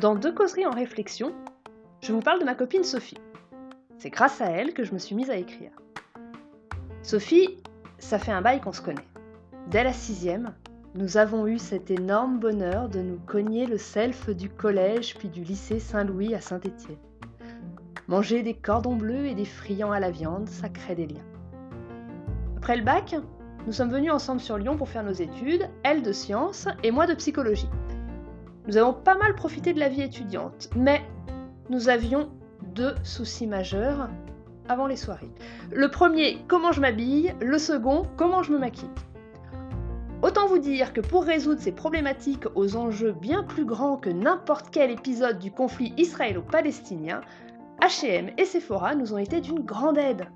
Dans deux causeries en réflexion, je vous parle de ma copine Sophie. C'est grâce à elle que je me suis mise à écrire. Sophie, ça fait un bail qu'on se connaît. Dès la sixième, nous avons eu cet énorme bonheur de nous cogner le self du collège puis du lycée Saint-Louis à Saint-Étienne. Manger des cordons bleus et des friands à la viande, ça crée des liens. Après le bac, nous sommes venus ensemble sur Lyon pour faire nos études, elle de sciences et moi de psychologie. Nous avons pas mal profité de la vie étudiante, mais nous avions deux soucis majeurs avant les soirées. Le premier, comment je m'habille, le second, comment je me maquille? Autant vous dire que pour résoudre ces problématiques aux enjeux bien plus grands que n'importe quel épisode du conflit israélo-palestinien, H&M et Sephora nous ont été d'une grande aide.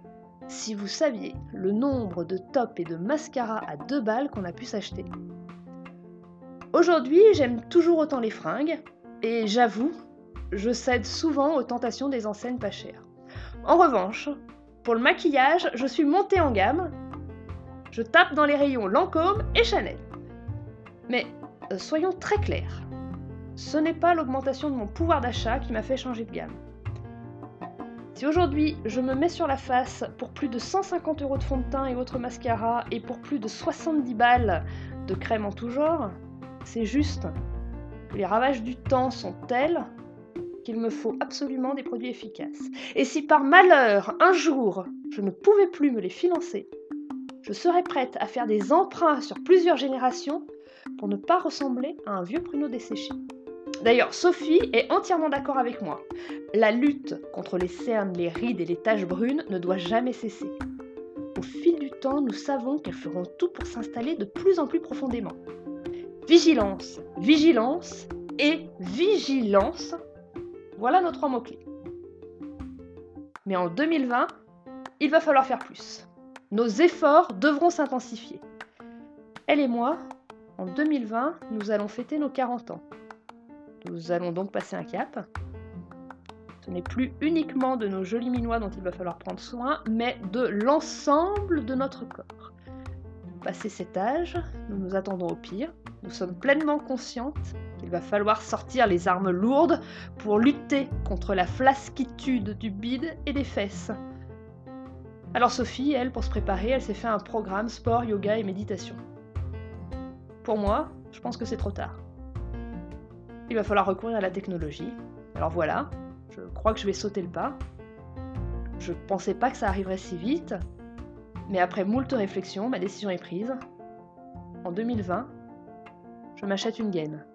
Si vous saviez le nombre de tops et de mascaras à deux balles qu'on a pu s'acheter. Aujourd'hui, j'aime toujours autant les fringues, et j'avoue, je cède souvent aux tentations des enseignes pas chères. En revanche, pour le maquillage, je suis montée en gamme. Je tape dans les rayons Lancôme et Chanel. Mais euh, soyons très clairs, ce n'est pas l'augmentation de mon pouvoir d'achat qui m'a fait changer de gamme. Si aujourd'hui je me mets sur la face pour plus de 150 euros de fond de teint et autres mascaras et pour plus de 70 balles de crème en tout genre, c'est juste que les ravages du temps sont tels qu'il me faut absolument des produits efficaces. Et si par malheur, un jour, je ne pouvais plus me les financer, je serais prête à faire des emprunts sur plusieurs générations pour ne pas ressembler à un vieux pruneau desséché. D'ailleurs, Sophie est entièrement d'accord avec moi. La lutte contre les cernes, les rides et les taches brunes ne doit jamais cesser. Au fil du temps, nous savons qu'elles feront tout pour s'installer de plus en plus profondément. Vigilance, vigilance et vigilance. Voilà nos trois mots-clés. Mais en 2020, il va falloir faire plus. Nos efforts devront s'intensifier. Elle et moi, en 2020, nous allons fêter nos 40 ans. Nous allons donc passer un cap. Ce n'est plus uniquement de nos jolis minois dont il va falloir prendre soin, mais de l'ensemble de notre corps. Passé cet âge, nous nous attendons au pire, nous sommes pleinement conscientes qu'il va falloir sortir les armes lourdes pour lutter contre la flasquitude du bide et des fesses. Alors Sophie, elle, pour se préparer, elle s'est fait un programme sport, yoga et méditation. Pour moi, je pense que c'est trop tard. Il va falloir recourir à la technologie. Alors voilà, je crois que je vais sauter le pas. Je pensais pas que ça arriverait si vite, mais après moult réflexions, ma décision est prise. En 2020, je m'achète une gaine.